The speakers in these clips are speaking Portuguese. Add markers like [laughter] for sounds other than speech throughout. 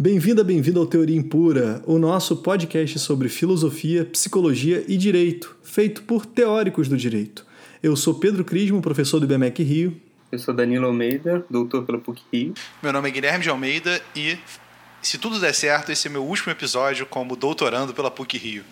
Bem-vinda, bem-vindo ao Teoria Impura, o nosso podcast sobre filosofia, psicologia e direito, feito por teóricos do direito. Eu sou Pedro Crismo, professor do IBMEC Rio. Eu sou Danilo Almeida, doutor pela PUC Rio. Meu nome é Guilherme de Almeida e, se tudo der certo, esse é meu último episódio como doutorando pela PUC Rio.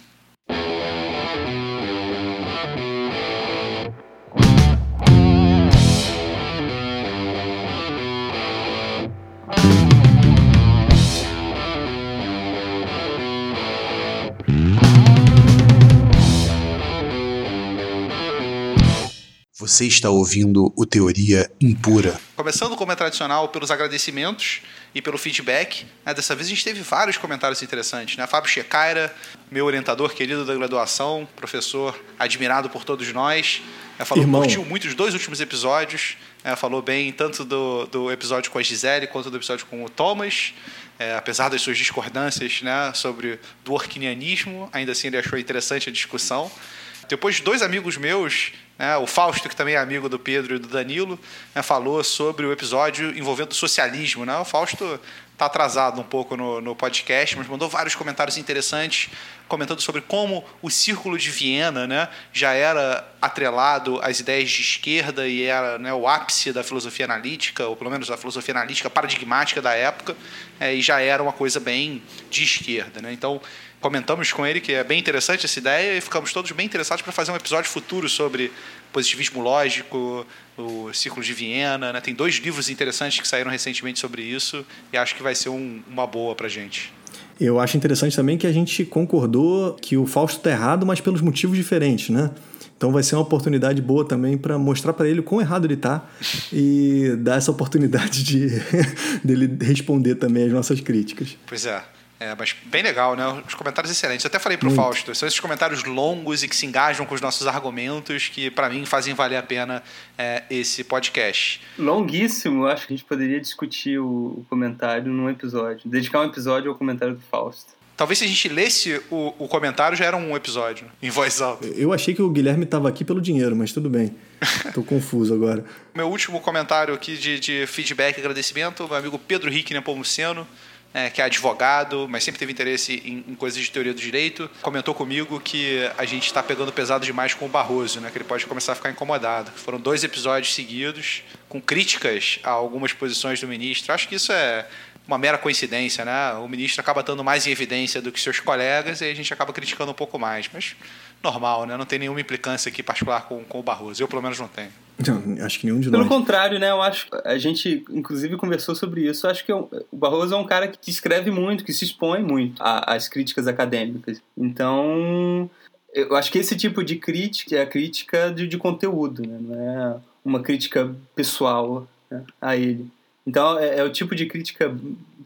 Você está ouvindo o Teoria Impura. Começando como é tradicional pelos agradecimentos e pelo feedback. Né? Dessa vez a gente teve vários comentários interessantes. Né? Fábio Checaira, meu orientador querido da graduação, professor admirado por todos nós, né? falou que curtiu muito os dois últimos episódios. Né? Falou bem tanto do, do episódio com a Gisele quanto do episódio com o Thomas. É, apesar das suas discordâncias né, sobre do orquinianismo, ainda assim ele achou interessante a discussão. Depois, dois amigos meus, né, o Fausto, que também é amigo do Pedro e do Danilo, né, falou sobre o episódio envolvendo o socialismo. Né? O Fausto está atrasado um pouco no, no podcast, mas mandou vários comentários interessantes, comentando sobre como o Círculo de Viena né, já era atrelado às ideias de esquerda e era né, o ápice da filosofia analítica, ou pelo menos da filosofia analítica paradigmática da época, é, e já era uma coisa bem de esquerda. Né? Então, comentamos com ele que é bem interessante essa ideia e ficamos todos bem interessados para fazer um episódio futuro sobre positivismo lógico, o Círculo de Viena. Né? Tem dois livros interessantes que saíram recentemente sobre isso e acho que vai ser um, uma boa para gente. Eu acho interessante também que a gente concordou que o Fausto está errado, mas pelos motivos diferentes, né? Então vai ser uma oportunidade boa também para mostrar para ele o quão errado ele está e dar essa oportunidade de [laughs] dele responder também às nossas críticas. Pois é. É, mas bem legal, né? Os comentários excelentes. Eu até falei pro Muito. Fausto, são esses comentários longos e que se engajam com os nossos argumentos que, para mim, fazem valer a pena é, esse podcast. Longuíssimo, eu acho que a gente poderia discutir o, o, comentário num episódio. Dedicar um episódio ao comentário do Fausto. Talvez se a gente lesse o, o comentário já era um episódio, em voz alta. Eu achei que o Guilherme estava aqui pelo dinheiro, mas tudo bem. [laughs] Tô confuso agora. Meu último comentário aqui de, de feedback e agradecimento, meu amigo Pedro Rick Nepomuceno é, que é advogado, mas sempre teve interesse em, em, coisas de teoria do direito, comentou comigo que a gente está pegando pesado demais com o Barroso, né, que ele pode começar a ficar incomodado. Foram dois episódios seguidos com críticas a algumas posições do ministro. Acho que isso é uma mera coincidência, né? O ministro acaba estando mais em evidência do que seus colegas e a gente acaba criticando um pouco mais. Mas normal, né? Não tem nenhuma implicância aqui particular com, com o Barroso. Eu, pelo menos, não tenho. Não, acho que nenhum de Pelo nós. Pelo contrário, né? Eu acho a gente, inclusive, conversou sobre isso. Eu acho que eu, o Barroso é um cara que escreve muito, que se expõe muito às críticas acadêmicas. Então, eu acho que esse tipo de crítica é a crítica de, de conteúdo, né? Não é uma crítica pessoal né? a ele. Então, é, é, o tipo de crítica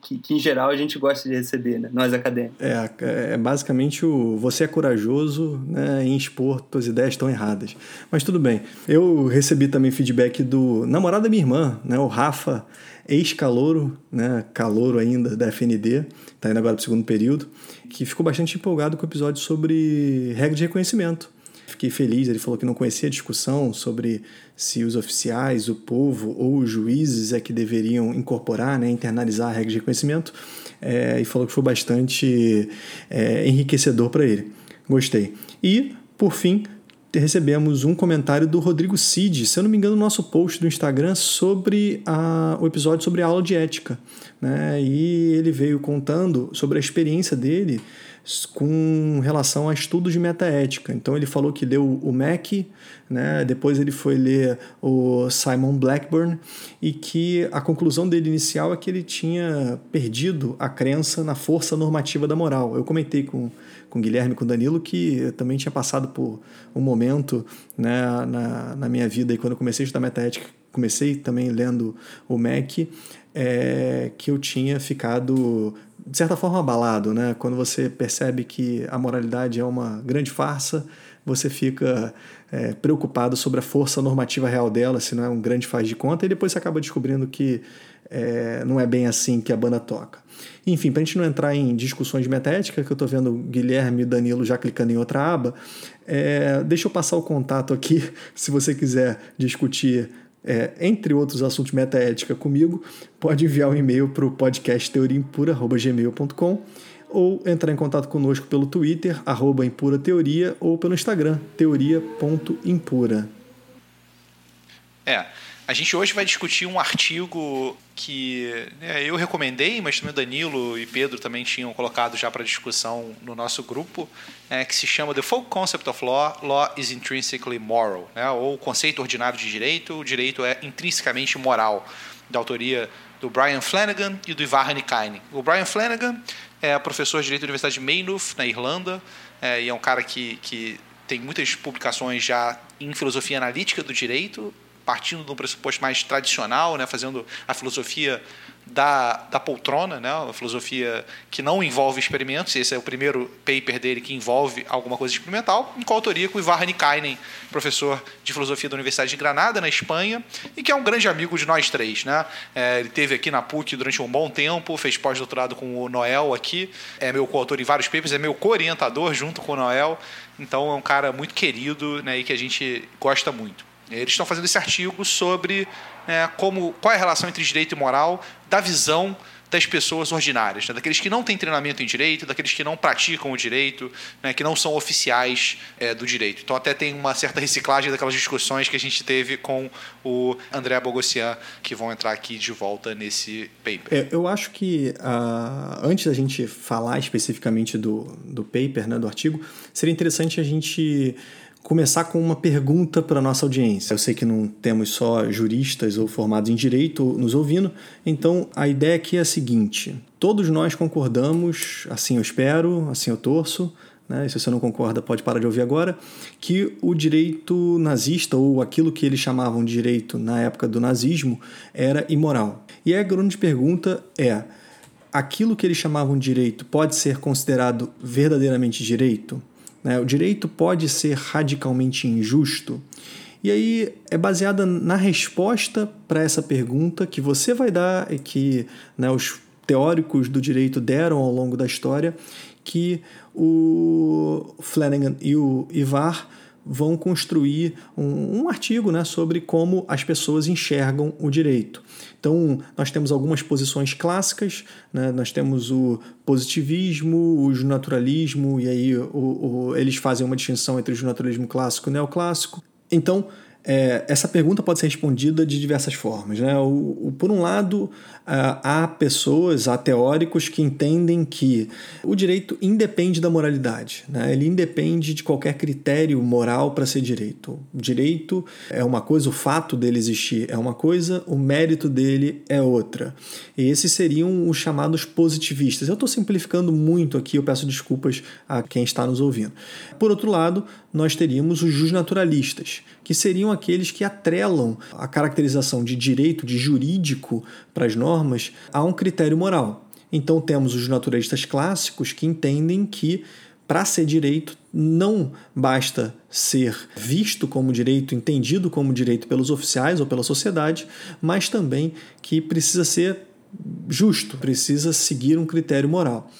que, que, em geral, a gente gosta de receber, né? nós acadêmicos. É, é basicamente o você é corajoso né, em expor suas ideias tão erradas. Mas tudo bem. Eu recebi também feedback do namorado da minha irmã, né, o Rafa, ex-calouro, né, calouro ainda da FND, está indo agora para o segundo período, que ficou bastante empolgado com o episódio sobre regra de reconhecimento fiquei feliz. Ele falou que não conhecia a discussão sobre se os oficiais, o povo ou os juízes é que deveriam incorporar, né, internalizar a regra de reconhecimento, é, e falou que foi bastante é, enriquecedor para ele. Gostei. E, por fim, recebemos um comentário do Rodrigo Cid, se eu não me engano, no nosso post do Instagram sobre a, o episódio sobre a aula de ética. Né? E ele veio contando sobre a experiência dele com relação a estudos de metaética. Então ele falou que leu o Mac, né? depois ele foi ler o Simon Blackburn e que a conclusão dele inicial é que ele tinha perdido a crença na força normativa da moral. Eu comentei com com o Guilherme, com o Danilo, que também tinha passado por um momento né, na, na minha vida, e quando eu comecei a estudar metaética, comecei também lendo o Mac, é, que eu tinha ficado de certa forma abalado, né? Quando você percebe que a moralidade é uma grande farsa, você fica é, preocupado sobre a força normativa real dela, se não é um grande faz de conta, e depois você acaba descobrindo que é, não é bem assim que a banda toca. Enfim, para a gente não entrar em discussões de que eu estou vendo o Guilherme e o Danilo já clicando em outra aba, é, deixa eu passar o contato aqui, [laughs] se você quiser discutir é, entre outros assuntos metaética comigo, pode enviar um e-mail para o podcast teoriaimpura.gmail.com ou entrar em contato conosco pelo Twitter, arroba Impura Teoria, ou pelo Instagram, teoria.impura. É, a gente hoje vai discutir um artigo que né, eu recomendei, mas também o Danilo e Pedro também tinham colocado já para discussão no nosso grupo, né, que se chama The Folk Concept of Law, Law is Intrinsically Moral, né, ou Conceito Ordinário de Direito, o direito é intrinsecamente moral, da autoria do Brian Flanagan e do Ivar Hanikainen. O Brian Flanagan é professor de Direito da Universidade de Maynooth, na Irlanda, é, e é um cara que, que tem muitas publicações já em filosofia analítica do direito, partindo de um pressuposto mais tradicional, né, fazendo a filosofia da, da poltrona, né? uma filosofia que não envolve experimentos. Esse é o primeiro paper dele que envolve alguma coisa experimental, em coautoria com Ivar Hanikainen, professor de filosofia da Universidade de Granada, na Espanha, e que é um grande amigo de nós três. Né? É, ele teve aqui na PUC durante um bom tempo, fez pós-doutorado com o Noel aqui, é meu coautor em vários papers, é meu co-orientador junto com o Noel, então é um cara muito querido né, e que a gente gosta muito. Eles estão fazendo esse artigo sobre né, como, qual é a relação entre direito e moral da visão das pessoas ordinárias, né? daqueles que não têm treinamento em direito, daqueles que não praticam o direito, né? que não são oficiais é, do direito. Então, até tem uma certa reciclagem daquelas discussões que a gente teve com o André Bogossian, que vão entrar aqui de volta nesse paper. É, eu acho que, uh, antes da gente falar especificamente do, do paper, né, do artigo, seria interessante a gente começar com uma pergunta para a nossa audiência. Eu sei que não temos só juristas ou formados em direito nos ouvindo, então a ideia aqui é a seguinte: todos nós concordamos, assim eu espero, assim eu torço, né? se você não concorda pode parar de ouvir agora, que o direito nazista, ou aquilo que eles chamavam de direito na época do nazismo, era imoral. E a grande pergunta é: aquilo que eles chamavam de direito pode ser considerado verdadeiramente direito? Né? O direito pode ser radicalmente injusto? E aí é baseada na resposta para essa pergunta que você vai dar e que né, os teóricos do direito deram ao longo da história, que o Flanagan e o Ivar vão construir um, um artigo né, sobre como as pessoas enxergam o direito. Então, nós temos algumas posições clássicas, né? nós temos o positivismo, o naturalismo, e aí o, o, eles fazem uma distinção entre o naturalismo clássico e o neoclássico. Então, é, essa pergunta pode ser respondida de diversas formas. Né? O, o, por um lado, há pessoas, há teóricos que entendem que o direito independe da moralidade, né? ele independe de qualquer critério moral para ser direito. O direito é uma coisa, o fato dele existir é uma coisa, o mérito dele é outra. E esses seriam os chamados positivistas. Eu estou simplificando muito aqui, eu peço desculpas a quem está nos ouvindo. Por outro lado, nós teríamos os justnaturalistas, que seriam aqueles que atrelam a caracterização de direito, de jurídico para as normas, a um critério moral. Então temos os naturalistas clássicos que entendem que para ser direito não basta ser visto como direito, entendido como direito pelos oficiais ou pela sociedade, mas também que precisa ser justo, precisa seguir um critério moral.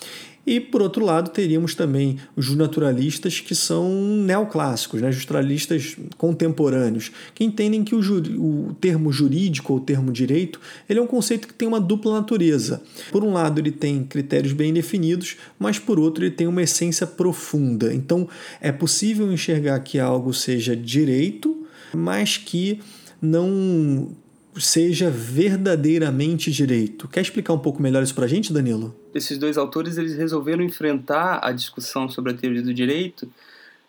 E, por outro lado, teríamos também os naturalistas que são neoclássicos, né? naturalistas contemporâneos, que entendem que o, o termo jurídico ou termo direito ele é um conceito que tem uma dupla natureza. Por um lado, ele tem critérios bem definidos, mas por outro, ele tem uma essência profunda. Então, é possível enxergar que algo seja direito, mas que não seja verdadeiramente direito. Quer explicar um pouco melhor isso para a gente, Danilo? Esses dois autores eles resolveram enfrentar a discussão sobre a teoria do direito,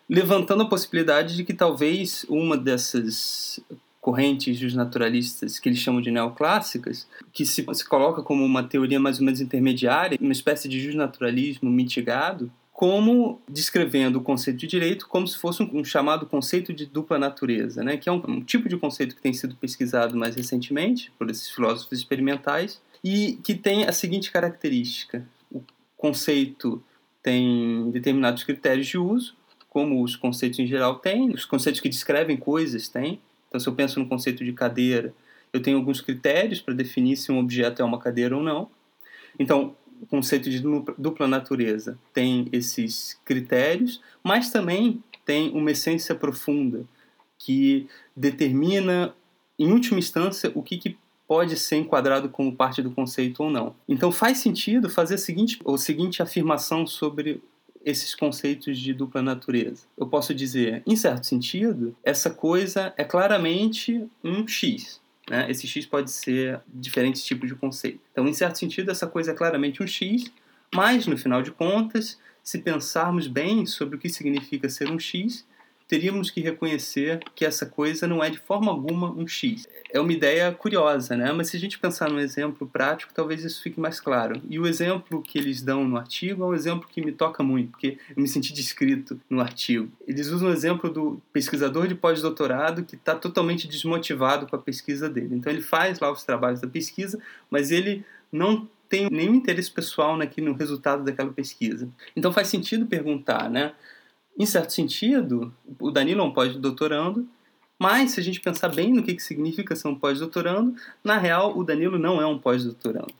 levantando a possibilidade de que talvez uma dessas correntes dos naturalistas que eles chamam de neoclássicas, que se, se coloca como uma teoria mais ou menos intermediária, uma espécie de justnaturalismo mitigado, como descrevendo o conceito de direito como se fosse um, um chamado conceito de dupla natureza, né? que é um, um, tipo de conceito que tem sido pesquisado mais recentemente por esses filósofos experimentais e que tem a seguinte característica: o conceito tem determinados critérios de uso, como os conceitos em geral têm, os conceitos que descrevem coisas têm. Então, se eu penso no conceito de cadeira, eu tenho alguns critérios para definir se um objeto é uma cadeira ou não. Então, o conceito de dupla natureza tem esses critérios, mas também tem uma essência profunda que determina em última instância, o que, que pode ser enquadrado como parte do conceito ou não. Então faz sentido fazer a seguinte, a seguinte afirmação sobre esses conceitos de dupla natureza. Eu posso dizer, em certo sentido, essa coisa é claramente um X. Né? Esse X pode ser diferentes tipos de conceito. Então, em certo sentido, essa coisa é claramente um X, mas, no final de contas, se pensarmos bem sobre o que significa ser um X, teríamos que reconhecer que essa coisa não é de forma alguma um X. É uma ideia curiosa, né? Mas se a gente pensar num exemplo prático, talvez isso fique mais claro. E o exemplo que eles dão no artigo é um exemplo que me toca muito, porque eu me senti descrito no artigo. Eles usam o exemplo do pesquisador de pós-doutorado que está totalmente desmotivado com a pesquisa dele. Então ele faz lá os trabalhos da pesquisa, mas ele não tem nenhum interesse pessoal no resultado daquela pesquisa. Então faz sentido perguntar, né? Em certo sentido, o Danilo é um pós-doutorando, mas se a gente pensar bem no que, que significa ser um pós-doutorando, na real, o Danilo não é um pós-doutorando.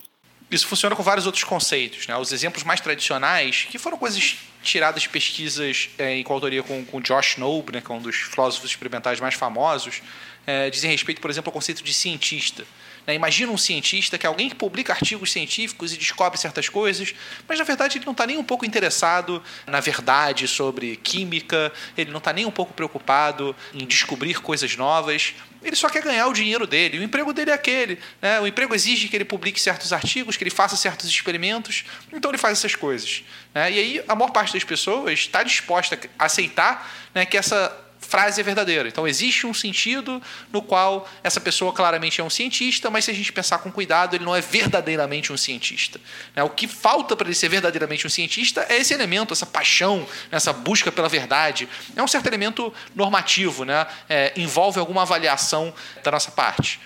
Isso funciona com vários outros conceitos. Né? Os exemplos mais tradicionais, que foram coisas tiradas de pesquisas é, em coautoria com, com Josh Knobe, né, que é um dos filósofos experimentais mais famosos, é, dizem respeito, por exemplo, ao conceito de cientista. Né? Imagina um cientista que é alguém que publica artigos científicos e descobre certas coisas, mas na verdade ele não está nem um pouco interessado na verdade sobre química, ele não está nem um pouco preocupado em descobrir coisas novas. Ele só quer ganhar o dinheiro dele. O emprego dele é aquele. Né? O emprego exige que ele publique certos artigos, que ele faça certos experimentos. Então ele faz essas coisas. Né? E aí a maior parte das pessoas está disposta a aceitar né, que essa frase é verdadeira. Então existe um sentido no qual essa pessoa claramente é um cientista, mas se a gente pensar com cuidado, ele não é verdadeiramente um cientista. Né? O que falta para ele ser verdadeiramente um cientista é esse elemento, essa paixão, essa busca pela verdade. É um certo elemento normativo, né? É, envolve alguma avaliação da nossa parte.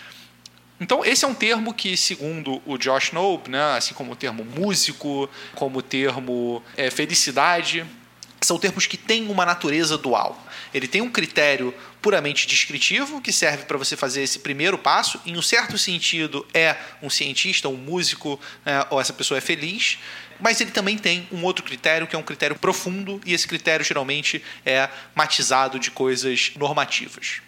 Então, esse é um termo que, segundo o Josh Knobe, né, assim como o termo músico, como o termo é, felicidade, são termos que têm uma natureza dual. Ele tem um critério puramente descritivo, que serve para você fazer esse primeiro passo. Em um certo sentido, é um cientista, um músico, é, ou essa pessoa é feliz. Mas ele também tem um outro critério, que é um critério profundo, e esse critério geralmente é matizado de coisas normativas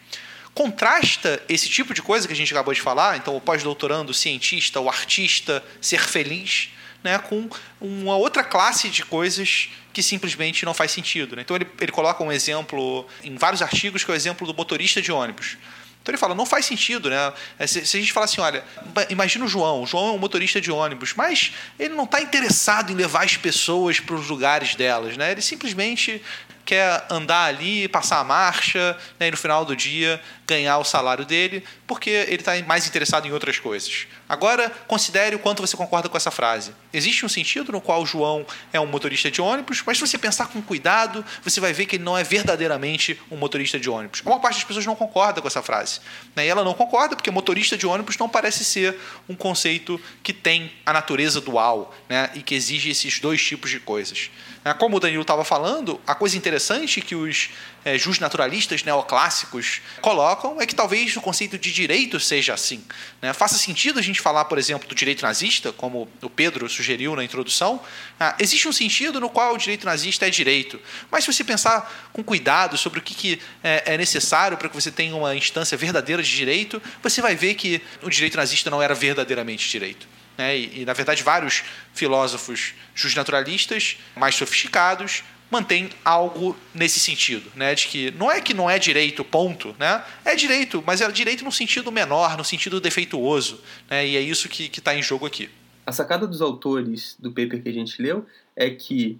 contrasta esse tipo de coisa que a gente acabou de falar, então o pós-doutorando, o cientista, o artista, ser feliz, né, com uma outra classe de coisas que simplesmente não faz sentido. Né? Então ele, ele coloca um exemplo em vários artigos que é o exemplo do motorista de ônibus. Então ele fala, não faz sentido, né? É, se, se, a gente falar assim, olha, imagina o João, o João é um motorista de ônibus, mas ele não está interessado em levar as pessoas para os lugares delas, né? Ele simplesmente quer andar ali, passar a marcha, né, e no final do dia ganhar o salário dele, porque ele está mais interessado em outras coisas. Agora, considere o quanto você concorda com essa frase. Existe um sentido no qual João é um motorista de ônibus, mas se você pensar com cuidado, você vai ver que ele não é verdadeiramente um motorista de ônibus. A maior parte das pessoas não concorda com essa frase. Né? E ela não concorda porque motorista de ônibus não parece ser um conceito que tem a natureza dual né? e que exige esses dois tipos de coisas. Né? Como o Danilo estava falando, a coisa interessante que os é, justnaturalistas neoclássicos colocam é que talvez o conceito de direito seja assim. Né? Faça sentido a gente falar, por exemplo, do direito nazista, como o Pedro sugeriu na introdução. Ah, existe um sentido no qual o direito nazista é direito. Mas se você pensar com cuidado sobre o que, que é, é necessário para que você tenha uma instância verdadeira de direito, você vai ver que o direito nazista não era verdadeiramente direito. Né? E, e, na verdade, vários filósofos justnaturalistas mais sofisticados mantém algo nesse sentido, né? De que não é que não é direito, ponto, né? É direito, mas é direito no sentido menor, no sentido defeituoso, né? E é isso que está em jogo aqui. A sacada dos autores do paper que a gente leu é que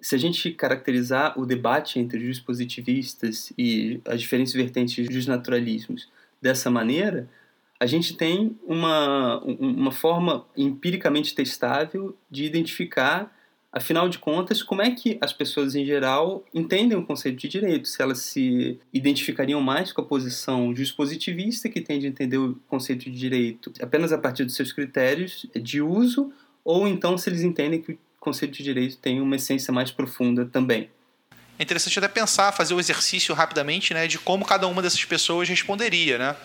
se a gente caracterizar o debate entre os positivistas e as diferentes vertentes dos naturalismos dessa maneira, a gente tem uma, uma forma empiricamente testável de identificar Afinal de contas, como é que as pessoas em geral entendem o conceito de direito? Se elas se identificariam mais com a posição dispositivista, que tende a entender o conceito de direito apenas a partir dos seus critérios de uso, ou então se eles entendem que o conceito de direito tem uma essência mais profunda também. É interessante até pensar, fazer o exercício rapidamente né, de como cada uma dessas pessoas responderia, né?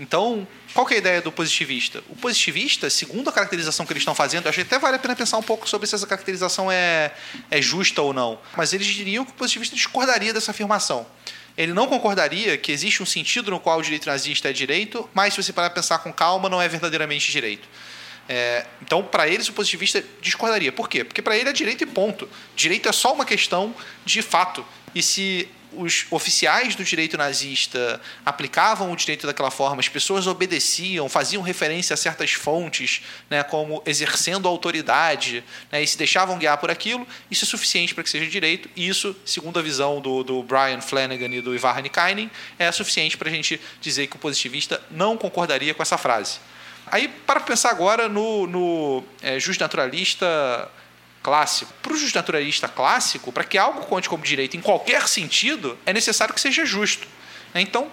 Então, qual é a ideia do positivista? O positivista, segundo a caracterização que eles estão fazendo, acho que até vale a pena pensar um pouco sobre se essa caracterização é, é justa ou não. Mas eles diriam que o positivista discordaria dessa afirmação. ele não concordaria que existe um sentido no qual o direito nazista é direito, mas se você parar pensar com calma, não é verdadeiramente direito. É, então, para eles, o positivista discordaria. Por quê? Porque para ele é direito e ponto. Direito é só uma questão de fato. E se os oficiais do direito nazista aplicavam o direito daquela forma, as pessoas obedeciam, faziam referência a certas fontes, né, como exercendo autoridade, né, e se deixavam guiar por aquilo, isso é suficiente para que seja direito, e isso, segundo a visão do, do Brian Flanagan e do Ivar Hanikainen, é suficiente para a gente dizer que o positivista não concordaria com essa frase. Aí, para pensar agora no, no é, justnaturalista clássico. Para o justnaturalista clássico, para que algo conte como direito em qualquer sentido, é necessário que seja justo. Então,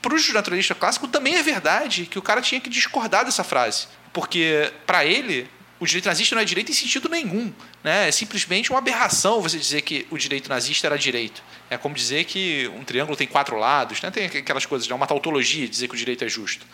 para o justnaturalista clássico, também é verdade que o cara tinha que discordar dessa frase. Porque, para ele, o direito nazista não é direito em sentido nenhum. Né? É simplesmente uma aberração você dizer que o direito nazista era direito. É como dizer que um triângulo tem quatro lados. Né? Tem aquelas coisas, é uma tautologia dizer que o direito é justo.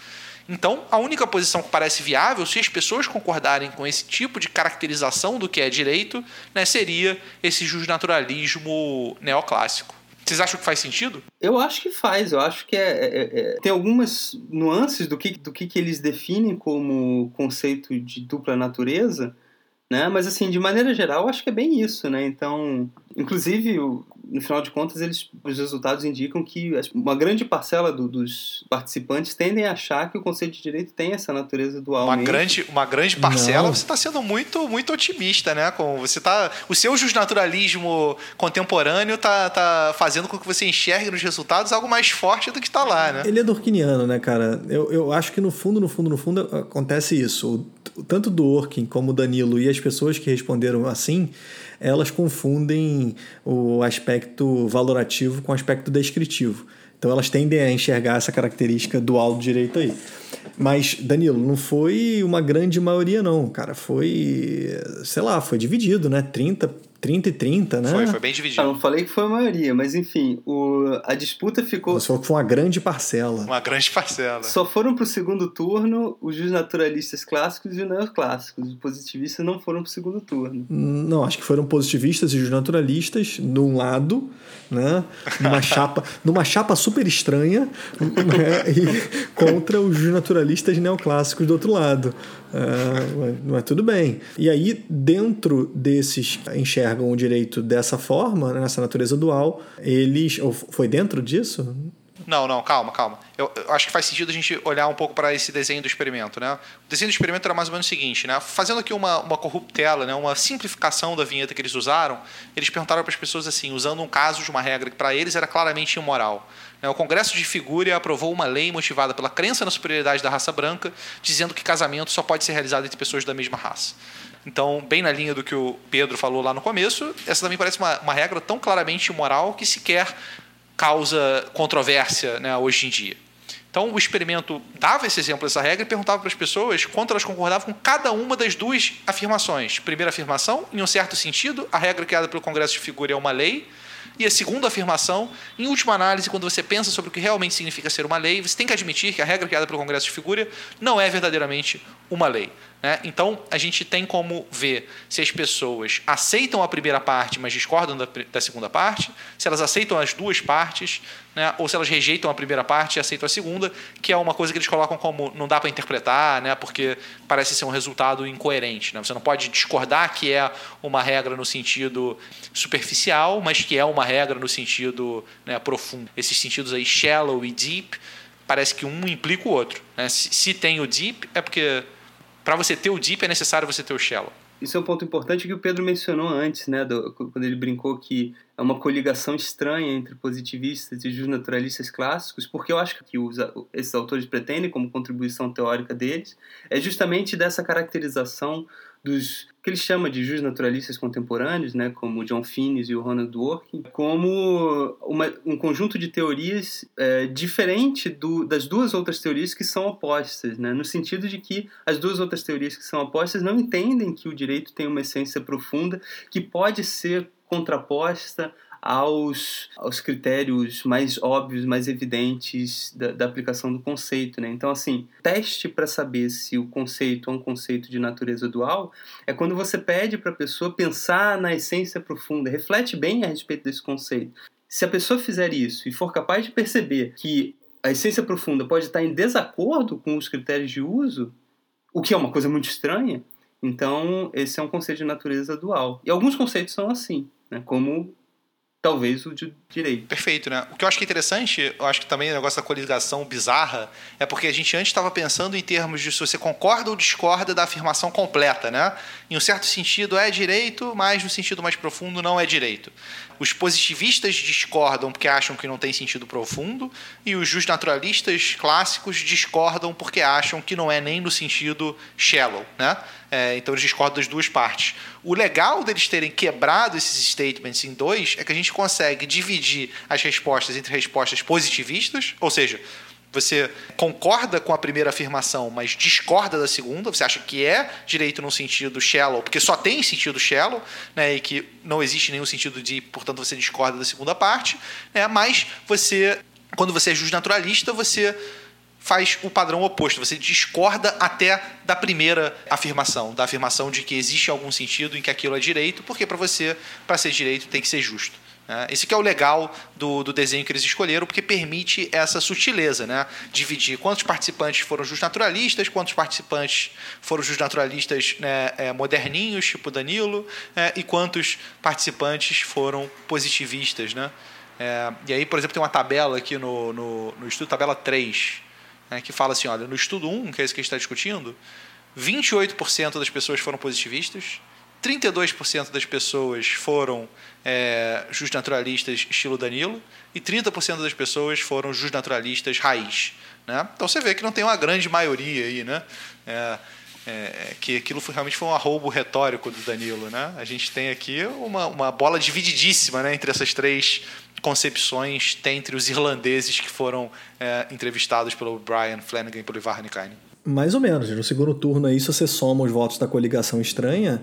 Então, a única posição que parece viável, se as pessoas concordarem com esse tipo de caracterização do que é direito, né, seria esse justnaturalismo neoclássico. Vocês acham que faz sentido? Eu acho que faz. Eu acho que é, é, é, tem algumas nuances do que, do que, que eles definem como conceito de dupla natureza, né? Mas assim, de maneira geral, acho que é bem isso, né? Então, inclusive, no final de contas, eles, os resultados indicam que uma grande parcela do, dos participantes tendem a achar que o conceito de direito tem essa natureza dual. Uma grande, uma grande parcela, Não. você está sendo muito, muito otimista, né? Com você tá, o seu justnaturalismo contemporâneo tá, tá fazendo com que você enxergue nos resultados algo mais forte do que está lá, né? Ele é dorkiniano, né, cara? Eu, eu acho que no fundo, no fundo, no fundo acontece isso. Tanto do Orkin como o Danilo e as pessoas que responderam assim elas confundem o aspecto valorativo com o aspecto descritivo. Então elas tendem a enxergar essa característica do direito aí. Mas, Danilo, não foi uma grande maioria, não, cara. Foi, sei lá, foi dividido, né? 30 30 e 30, né? Foi, foi bem dividido. Eu não falei que foi a maioria, mas enfim, o, a disputa ficou. Só que foi uma grande parcela. Uma grande parcela. Só foram para o segundo turno os naturalistas clássicos e os neoclássicos. Os positivistas não foram para o segundo turno. Não, acho que foram positivistas e os naturalistas de um lado, né? Numa [laughs] chapa, numa chapa super estranha, né? e contra os naturalistas neoclássicos do outro lado. Uh, mas tudo bem. E aí, dentro desses enxergam o direito dessa forma, né, nessa natureza dual, eles. Ou foi dentro disso? Não, não, calma, calma. Eu, eu, acho que faz sentido a gente olhar um pouco para esse desenho do experimento, né? O desenho do experimento era mais ou menos o seguinte, né? Fazendo aqui uma, uma corruptela, né? uma simplificação da vinheta que eles usaram, eles perguntaram para as pessoas assim, usando um caso de uma regra que para eles era claramente imoral. Né? O Congresso de Figúria aprovou uma lei motivada pela crença na superioridade da raça branca, dizendo que casamento só pode ser realizado entre pessoas da mesma raça. Então, bem na linha do que o Pedro falou lá no começo, essa também parece uma, uma regra tão claramente imoral que sequer causa controvérsia né, hoje em dia. Então, o experimento dava esse exemplo dessa regra e perguntava para as pessoas quanto elas concordavam com cada uma das duas afirmações. Primeira afirmação, em um certo sentido, a regra criada pelo Congresso de Figura é uma lei. E a segunda afirmação, em última análise, quando você pensa sobre o que realmente significa ser uma lei, você tem que admitir que a regra criada pelo Congresso de Figura não é verdadeiramente uma lei. Né? Então, a gente tem como ver se as pessoas aceitam a primeira parte, mas discordam da, da segunda parte, se elas aceitam as duas partes, né? ou se elas rejeitam a primeira parte e aceitam a segunda, que é uma coisa que eles colocam como não dá para interpretar, né? porque parece ser um resultado incoerente. Né? Você não pode discordar que é uma regra no sentido superficial, mas que é uma regra no sentido né, profundo. Esses sentidos aí, shallow e deep, parece que um implica o outro. Né? Se, se tem o deep, é porque para você ter o deep é necessário você ter o shallow. Isso é um ponto importante que o Pedro mencionou antes, né, do, quando ele brincou que é uma coligação estranha entre positivistas e justnaturalistas clássicos, porque eu acho que os, esses autores pretendem, como contribuição teórica deles, é justamente dessa caracterização dos que ele chama de justnaturalistas contemporâneos, né, como John Finnes e o Ronald Dworkin, como uma, um conjunto de teorias é, diferente do, das duas outras teorias que são opostas, né, no sentido de que as duas outras teorias que são opostas não entendem que o direito tem uma essência profunda que pode ser contraposta aos, aos critérios mais óbvios, mais evidentes da, da aplicação do conceito. Né? Então, assim, teste para saber se o conceito é um conceito de natureza dual é quando você pede para a pessoa pensar na essência profunda, reflete bem a respeito desse conceito. Se a pessoa fizer isso e for capaz de perceber que a essência profunda pode estar em desacordo com os critérios de uso, o que é uma coisa muito estranha, então esse é um conceito de natureza dual. E alguns conceitos são assim, né? como talvez o de direito. Perfeito, né? O que eu acho que é interessante, eu acho que também o negócio da coligação bizarra, é porque a gente antes estava pensando em termos de se você concorda ou discorda da afirmação completa, né? Em um certo sentido é direito, mas no sentido mais profundo não é direito. Os positivistas discordam porque acham que não tem sentido profundo, e os justnaturalistas clássicos discordam porque acham que não é nem no sentido shallow, né? É, então eles discordam das duas partes. O legal deles terem quebrado esses statements em dois é que a gente consegue dividir as respostas entre respostas positivistas, ou seja, você concorda com a primeira afirmação, mas discorda da segunda, você acha que é direito no sentido shallow, porque só tem sentido shallow, né, e que não existe nenhum sentido de, portanto, você discorda da segunda parte, né, mas você, quando você é justnaturalista, você faz o padrão oposto. Você discorda até da primeira afirmação, da afirmação de que existe algum sentido em que aquilo é direito, porque para você, para ser direito, tem que ser justo. Né? Esse que é o legal do, do desenho que eles escolheram, porque permite essa sutileza, né? dividir quantos participantes foram justnaturalistas, quantos participantes foram justnaturalistas né, é, moderninhos, tipo Danilo, é, e quantos participantes foram positivistas. Né? É, e aí, por exemplo, tem uma tabela aqui no, no, no estudo, tabela 3, né, que fala assim: olha, no estudo 1, que é esse que a gente está discutindo, 28% das pessoas foram positivistas, 32% das pessoas foram é, justnaturalistas estilo Danilo e 30% das pessoas foram justnaturalistas raiz. Né? Então você vê que não tem uma grande maioria aí, né? É, é, que aquilo foi, realmente foi um arrobo retórico do Danilo. Né? A gente tem aqui uma, uma bola divididíssima né, entre essas três concepções tem entre os irlandeses que foram é, entrevistados pelo Brian Flanagan e pelo Ivar Nikainen. Mais ou menos. No segundo turno aí, se você soma os votos da coligação estranha,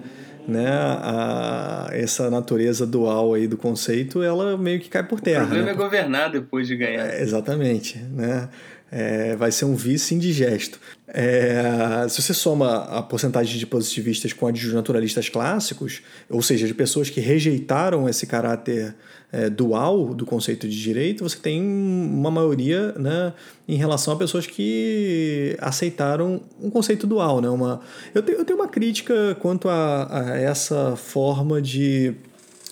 né, a, essa natureza dual aí do conceito, ela meio que cai por terra. O problema né? é governar depois de ganhar. É, exatamente, né? É, vai ser um vice indigesto. É, se você soma a porcentagem de positivistas com a de naturalistas clássicos, ou seja, de pessoas que rejeitaram esse caráter é, dual do conceito de direito, você tem uma maioria né, em relação a pessoas que aceitaram um conceito dual. Né? Uma, eu, tenho, eu tenho uma crítica quanto a, a essa forma de,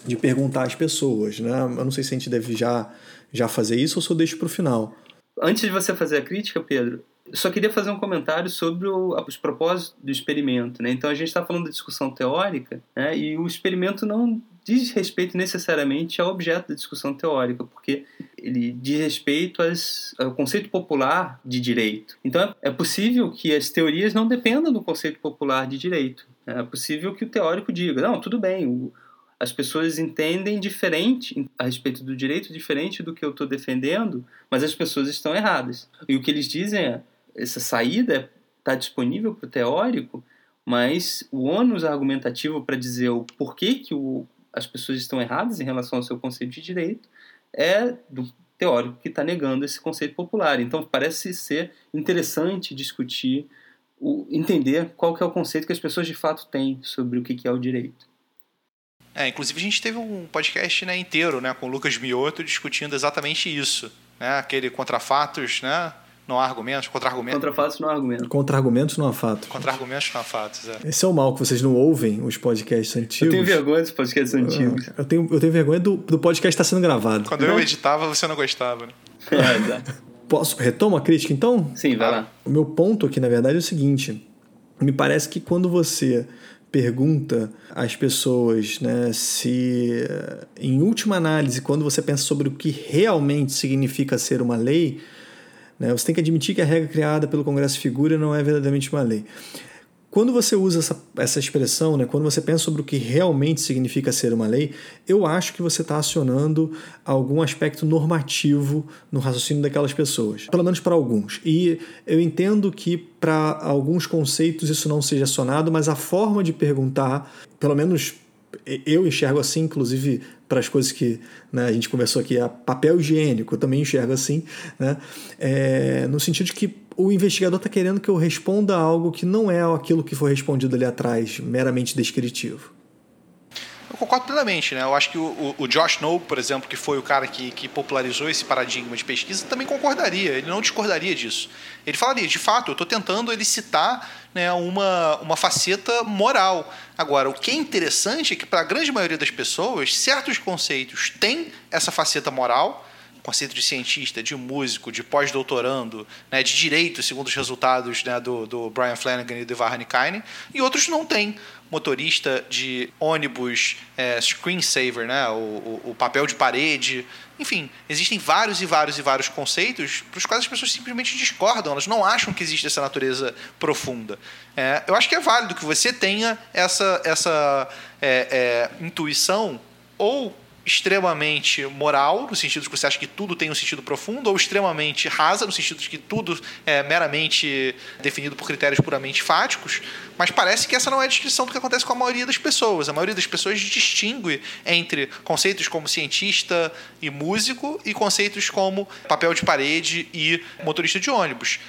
de perguntar às pessoas. Né? Eu não sei se a gente deve já, já fazer isso ou se eu deixo para o final. Antes de você fazer a crítica, Pedro, só queria fazer um comentário sobre o, os propósitos do experimento. Né? Então, a gente está falando da discussão teórica né? e o experimento não diz respeito necessariamente ao objeto da discussão teórica, porque ele diz respeito às, ao conceito popular de direito. Então, é possível que as teorias não dependam do conceito popular de direito. É possível que o teórico diga: não, tudo bem, o, as pessoas entendem diferente a respeito do direito, diferente do que eu estou defendendo, mas as pessoas estão erradas. E o que eles dizem é: essa saída está disponível para o teórico, mas o ônus argumentativo para dizer o porquê que o, as pessoas estão erradas em relação ao seu conceito de direito é do teórico que está negando esse conceito popular. Então parece ser interessante discutir, o, entender qual que é o conceito que as pessoas de fato têm sobre o que, que é o direito. É, inclusive a gente teve um podcast né, inteiro né, com o Lucas Mioto discutindo exatamente isso. Né, aquele contra fatos, né, não há argumentos, contra-argumentos. Contra fatos não há argumentos. Contra-argumentos não há fatos. Contra-argumentos não há fatos, é. Esse é o mal, que vocês não ouvem os podcasts antigos. Eu tenho vergonha dos podcasts antigos. Eu tenho, eu tenho vergonha do, do podcast estar sendo gravado. Quando eu editava, você não gostava, né? [laughs] É, exato. Posso, retomo a crítica então? Sim, vai lá. O meu ponto aqui, na verdade, é o seguinte. Me parece que quando você pergunta às pessoas né, se, em última análise, quando você pensa sobre o que realmente significa ser uma lei, né? Você tem que admitir que a regra criada pelo Congresso Figura não é verdadeiramente uma lei. Quando você usa essa, essa expressão, né, quando você pensa sobre o que realmente significa ser uma lei, eu acho que você está acionando algum aspecto normativo no raciocínio daquelas pessoas, pelo menos para alguns. E eu entendo que para alguns conceitos isso não seja acionado, mas a forma de perguntar, pelo menos eu enxergo assim, inclusive para as coisas que né, a gente conversou aqui, a papel higiênico, eu também enxergo assim, né, é, no sentido de que o investigador está querendo que eu responda algo que não é aquilo que foi respondido ali atrás, meramente descritivo. eu concordo plenamente, né? Eu acho que o, o, Josh Knoll, por exemplo, que foi o cara que, que popularizou esse paradigma de pesquisa, também concordaria, ele não discordaria disso. Ele falaria, de fato, eu estou tentando elicitar né, uma, uma faceta moral. Agora, o que é interessante é que, para a grande maioria das pessoas, certos conceitos têm essa faceta moral, conceito de cientista, de músico, de pós-doutorando, né, de direito, segundo os resultados né, do, do Brian Flanagan e do Varney Kine, e outros não têm. Motorista de ônibus, é, screensaver, né, o, o, o papel de parede, enfim, existem vários e vários e vários conceitos para os quais as pessoas simplesmente discordam, elas não acham que existe essa natureza profunda. É, eu acho que é válido que você tenha essa, essa é, é intuição ou extremamente moral, no sentido de que você acha que tudo tem um sentido profundo, ou extremamente rasa, no sentido de que tudo é meramente definido por critérios puramente fáticos, mas parece que essa não é a descrição do que acontece com a maioria das pessoas. A maioria das pessoas distingue entre conceitos como cientista e músico e conceitos como papel de parede e motorista de ônibus.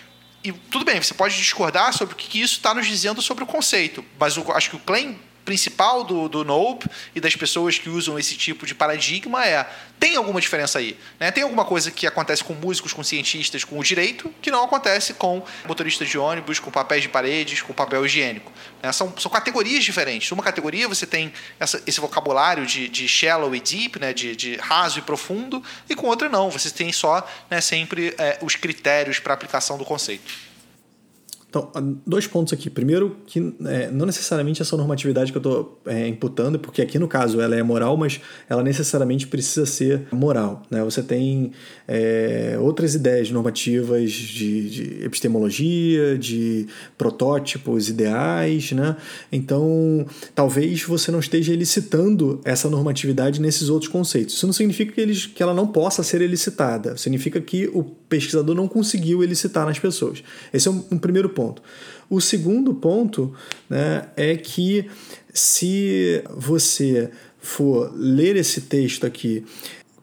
E tudo bem, você pode discordar sobre o que isso está nos dizendo sobre o conceito, mas eu acho que o claim principal do, do Nope e das pessoas que usam esse tipo de paradigma é: tem alguma diferença aí? Né? Tem alguma coisa que acontece com músicos, com cientistas, com o direito, que não acontece com motoristas de ônibus, com papéis de paredes, com papel higiênico. Né? São, são categorias diferentes. Uma categoria você tem essa, esse vocabulário de, de shallow e deep, né? de, de raso e profundo, e com outra não. Você tem só né, sempre é, os critérios para aplicação do conceito. Então, dois pontos aqui. Primeiro, que é, não necessariamente essa normatividade que eu estou é, imputando, porque aqui no caso ela é moral, mas ela necessariamente precisa ser moral. Né? Você tem é, outras ideias normativas de, de, epistemologia, de protótipos ideais. Né? Então, talvez você não esteja elicitando essa normatividade nesses outros conceitos. Isso não significa que, eles, que ela não possa ser elicitada, significa que o pesquisador não conseguiu elicitar nas pessoas. Esse é um, um primeiro ponto ponto. O segundo ponto né, é que se você for ler esse texto aqui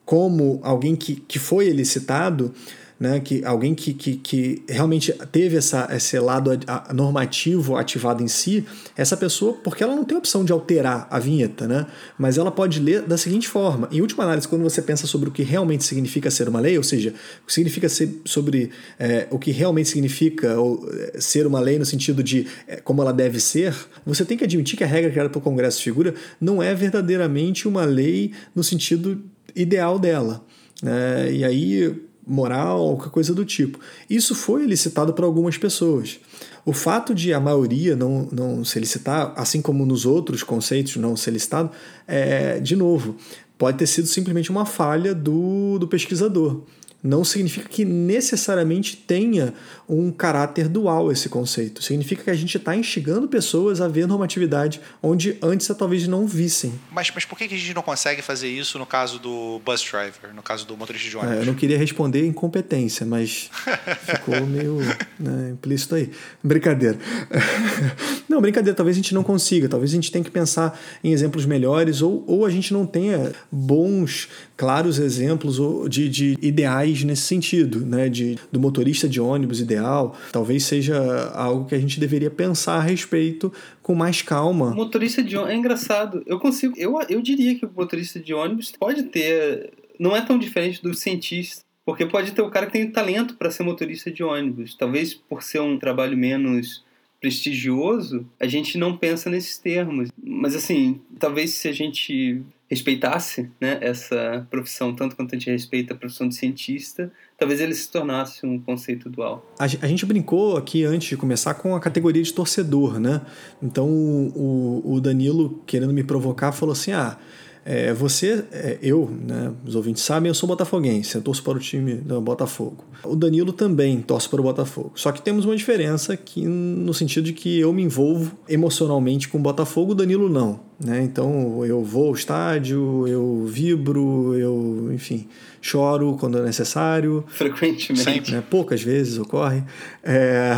como alguém que, que foi elicitado, né, que alguém que, que, que realmente teve essa, esse lado normativo ativado em si, essa pessoa, porque ela não tem opção de alterar a vinheta, né, mas ela pode ler da seguinte forma: em última análise, quando você pensa sobre o que realmente significa ser uma lei, ou seja, o que significa ser sobre é, o que realmente significa ou, é, ser uma lei no sentido de é, como ela deve ser, você tem que admitir que a regra criada pelo Congresso de Figura não é verdadeiramente uma lei no sentido ideal dela. É, e aí, moral, qualquer coisa do tipo. Isso foi licitado para algumas pessoas. O fato de a maioria não, não ser licitar, assim como nos outros conceitos não ser licitado, é, de novo, pode ter sido simplesmente uma falha do, do pesquisador não significa que necessariamente tenha um caráter dual esse conceito. Significa que a gente está instigando pessoas a ver normatividade onde antes talvez não vissem. Mas, mas por que a gente não consegue fazer isso no caso do bus driver, no caso do motorista de ônibus? É, eu não queria responder incompetência, mas [laughs] ficou meio né, implícito aí. Brincadeira. [laughs] não, brincadeira. Talvez a gente não consiga. Talvez a gente tenha que pensar em exemplos melhores ou, ou a gente não tenha bons, claros exemplos de, de ideais nesse sentido, né? De, do motorista de ônibus ideal. Talvez seja algo que a gente deveria pensar a respeito com mais calma. Motorista de ônibus. É engraçado. Eu consigo. Eu, eu diria que o motorista de ônibus pode ter. Não é tão diferente do cientista. Porque pode ter o cara que tem talento para ser motorista de ônibus. Talvez por ser um trabalho menos prestigioso, a gente não pensa nesses termos. Mas assim, talvez se a gente respeitasse né, essa profissão tanto quanto a gente respeita a profissão de cientista, talvez ele se tornasse um conceito dual. A, a gente brincou aqui antes de começar com a categoria de torcedor, né? Então o, o Danilo, querendo me provocar, falou assim: ah é, você, é, eu, né, os ouvintes sabem, eu sou botafoguense, eu torço para o time do Botafogo. O Danilo também torce para o Botafogo. Só que temos uma diferença que, no sentido de que eu me envolvo emocionalmente com o Botafogo, o Danilo não. Né? Então eu vou ao estádio, eu vibro, eu, enfim, choro quando é necessário. Frequentemente. Né? Poucas vezes ocorre. É...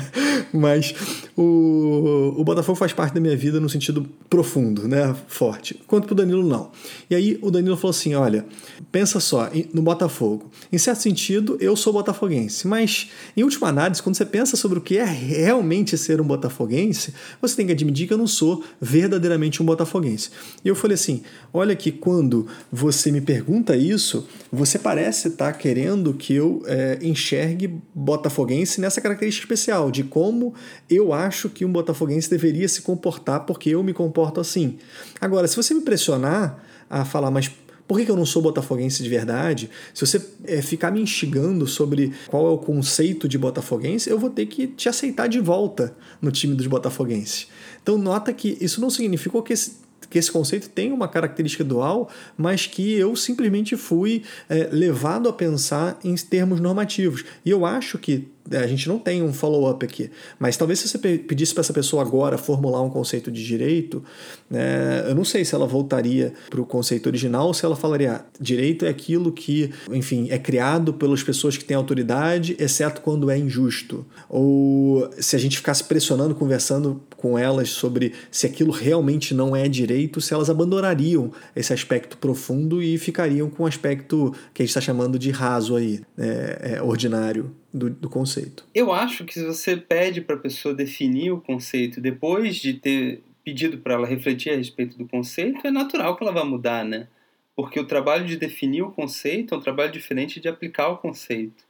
[laughs] Mas o, o Botafogo faz parte da minha vida no sentido profundo, né? forte. Quanto para o Danilo, não. E aí o Danilo falou assim: olha, pensa só, no Botafogo. Em certo sentido, eu sou botafoguense, mas em última análise, quando você pensa sobre o que é realmente ser um botafoguense, você tem que admitir que eu não sou verdadeiramente um botafoguense. E eu falei assim: olha que quando você me pergunta isso, você parece estar tá querendo que eu é, enxergue botafoguense nessa característica especial, de como eu acho que um botafoguense deveria se comportar, porque eu me comporto assim. Agora, se você me pressionar a falar, mas por que, eu não sou botafoguense de verdade? Se você é, ficar me instigando sobre qual é o conceito de botafoguense, eu vou ter que te aceitar de volta no time dos botafoguenses. Então nota que isso não significou que esse, que esse conceito tem uma característica dual, mas que eu simplesmente fui é, levado a pensar em termos normativos. E eu acho que a gente não tem um follow-up aqui, mas talvez se você pedisse para essa pessoa agora formular um conceito de direito, né, eu não sei se ela voltaria para o conceito original ou se ela falaria: ah, direito é aquilo que, enfim, é criado pelas pessoas que têm autoridade, exceto quando é injusto. Ou se a gente ficasse pressionando, conversando com elas sobre se aquilo realmente não é direito, se elas abandonariam esse aspecto profundo e ficariam com o aspecto que a gente está chamando de raso aí, né, é, ordinário do, do conceito. Eu acho que se você pede para a pessoa definir o conceito depois de ter pedido para ela refletir a respeito do conceito, é natural que ela vá mudar, né? Porque o trabalho de definir o conceito é um trabalho diferente de aplicar o conceito.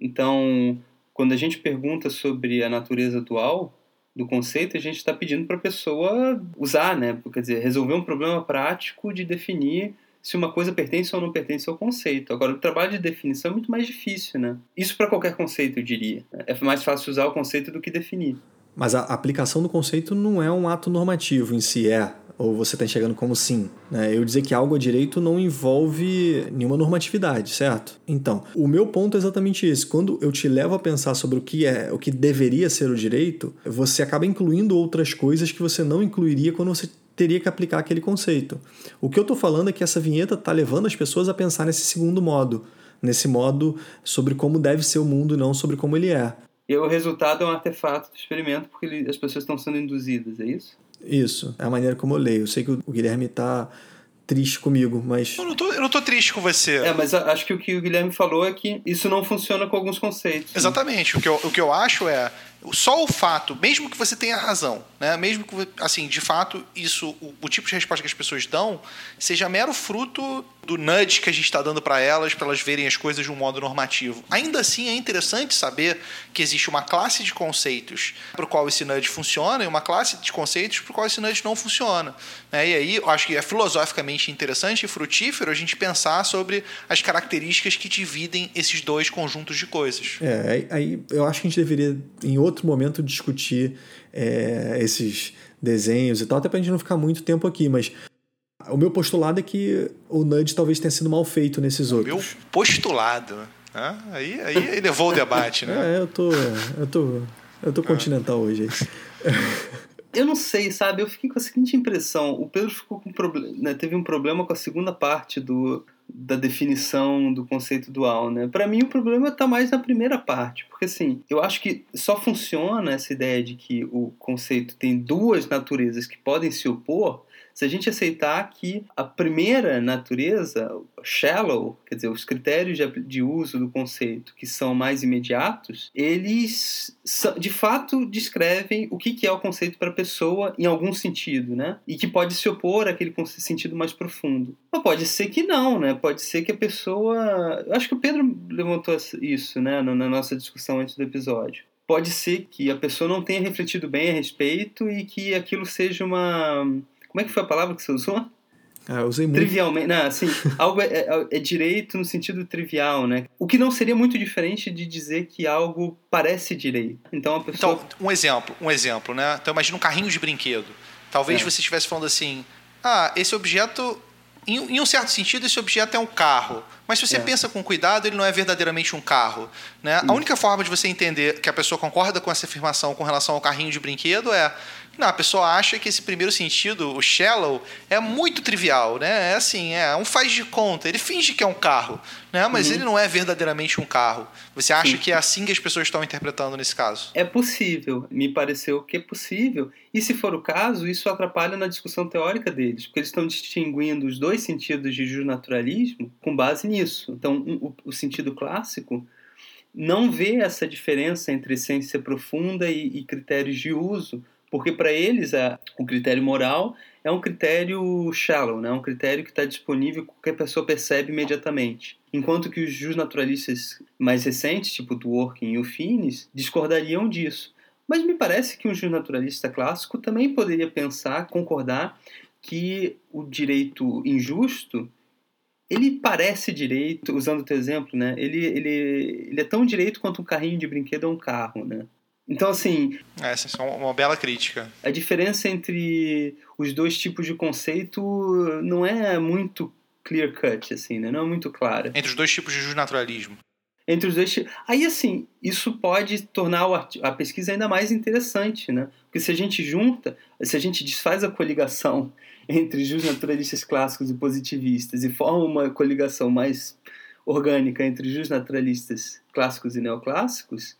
Então, quando a gente pergunta sobre a natureza dual do conceito, a gente está pedindo para a pessoa usar, né? Quer dizer, resolver um problema prático de definir se uma coisa pertence ou não pertence ao conceito. Agora, o trabalho de definição é muito mais difícil, né? Isso para qualquer conceito, eu diria. É mais fácil usar o conceito do que definir. Mas a aplicação do conceito não é um ato normativo em si, é? Ou você está enxergando como sim? Né? Eu dizer que algo é direito não envolve nenhuma normatividade, certo? Então, o meu ponto é exatamente esse. Quando eu te levo a pensar sobre o que é, o que deveria ser o direito, você acaba incluindo outras coisas que você não incluiria quando você teria que aplicar aquele conceito. O que eu estou falando é que essa vinheta está levando as pessoas a pensar nesse segundo modo, nesse modo sobre como deve ser o mundo e não sobre como ele é. E o resultado é um artefato do experimento porque ele, as pessoas estão sendo induzidas, é isso? Isso, é a maneira como eu leio. Eu sei que o Guilherme está triste comigo, mas. Eu não, tô, eu não tô triste com você. É, mas acho que o que o Guilherme falou é que isso não funciona com alguns conceitos. Né? Exatamente. Né? O, que eu, o que eu acho é só o fato, mesmo que você tenha razão, né? mesmo que, assim, de fato, isso, o, o tipo de resposta que as pessoas dão, seja mero fruto do nudge que a gente está dando para elas, para elas verem as coisas de um modo normativo. Ainda assim, é interessante saber que existe uma classe de conceitos para o qual esse nudge funciona e uma classe de conceitos para o qual esse nudge não funciona. Né? E aí, eu acho que é filosoficamente interessante e frutífero a gente pensar sobre as características que dividem esses dois conjuntos de coisas. É, aí eu acho que a gente deveria, em outro momento discutir é, esses desenhos e tal, até para a gente não ficar muito tempo aqui, mas o meu postulado é que o Nudge talvez tenha sido mal feito nesses o outros. Meu postulado. Né? Aí, aí levou o debate, né? É, eu tô. Eu tô. Eu tô continental hoje. Eu não sei, sabe? Eu fiquei com a seguinte impressão. O Pedro ficou com problema, né? teve um problema com a segunda parte do, da definição do conceito dual, né? Para mim o problema está mais na primeira parte, porque assim, eu acho que só funciona essa ideia de que o conceito tem duas naturezas que podem se opor se a gente aceitar que a primeira natureza, shallow, quer dizer, os critérios de, de uso do conceito que são mais imediatos, eles de fato descrevem o que é o conceito para a pessoa em algum sentido, né? E que pode se opor àquele sentido mais profundo. Mas pode ser que não, né? Pode ser que a pessoa. Eu acho que o Pedro levantou isso, né, na nossa discussão antes do episódio pode ser que a pessoa não tenha refletido bem a respeito e que aquilo seja uma como é que foi a palavra que você usou? Ah, eu usei muito. Trivialmente. Não, assim, [laughs] algo é, é, é, direito no sentido trivial, né? O que não seria muito diferente de dizer que algo parece direito. Então a pessoa. Então, um exemplo, um exemplo, né? Então imagina um carrinho de brinquedo. Talvez é. você estivesse falando assim: ah, esse objeto. Em, em, um certo sentido, esse objeto é um carro. Mas se você é. pensa com cuidado, ele não é verdadeiramente um carro. Né? A única forma de você entender que a pessoa concorda com essa afirmação com relação ao carrinho de brinquedo é não, a pessoa acha que esse primeiro sentido, o shallow, é muito trivial, né? É assim, é um faz de conta. Ele finge que é um carro, né? Mas uhum. ele não é verdadeiramente um carro. Você acha Sim. que é assim que as pessoas estão interpretando nesse caso? É possível. Me pareceu que é possível. E se for o caso, isso atrapalha na discussão teórica deles, porque eles estão distinguindo os dois sentidos de justnaturalismo com base nisso. Então, o, o sentido clássico não vê essa diferença entre essência profunda e, e critérios de uso porque para eles a, o critério moral é um critério shallow, né? é um critério que está disponível que qualquer pessoa percebe imediatamente. Enquanto que os justnaturalistas mais recentes, tipo Dworkin e o Finis, discordariam disso. Mas me parece que um justnaturalista clássico também poderia pensar, concordar, que o direito injusto ele parece direito, usando o teu exemplo, né? Ele, ele, ele é tão direito quanto um carrinho de brinquedo ou um carro, né? Então, assim. Essa é uma bela crítica. A diferença entre os dois tipos de conceito não é muito clear cut, assim, né? Não é muito clara. Entre os dois tipos de justnaturalismo. Entre os dois tipos. Aí, assim, isso pode tornar a pesquisa ainda mais interessante, né? Porque se a gente junta, se a gente desfaz a coligação [laughs] entre justnaturalistas clássicos e positivistas e forma uma coligação mais orgânica entre justnaturalistas clássicos e neoclássicos,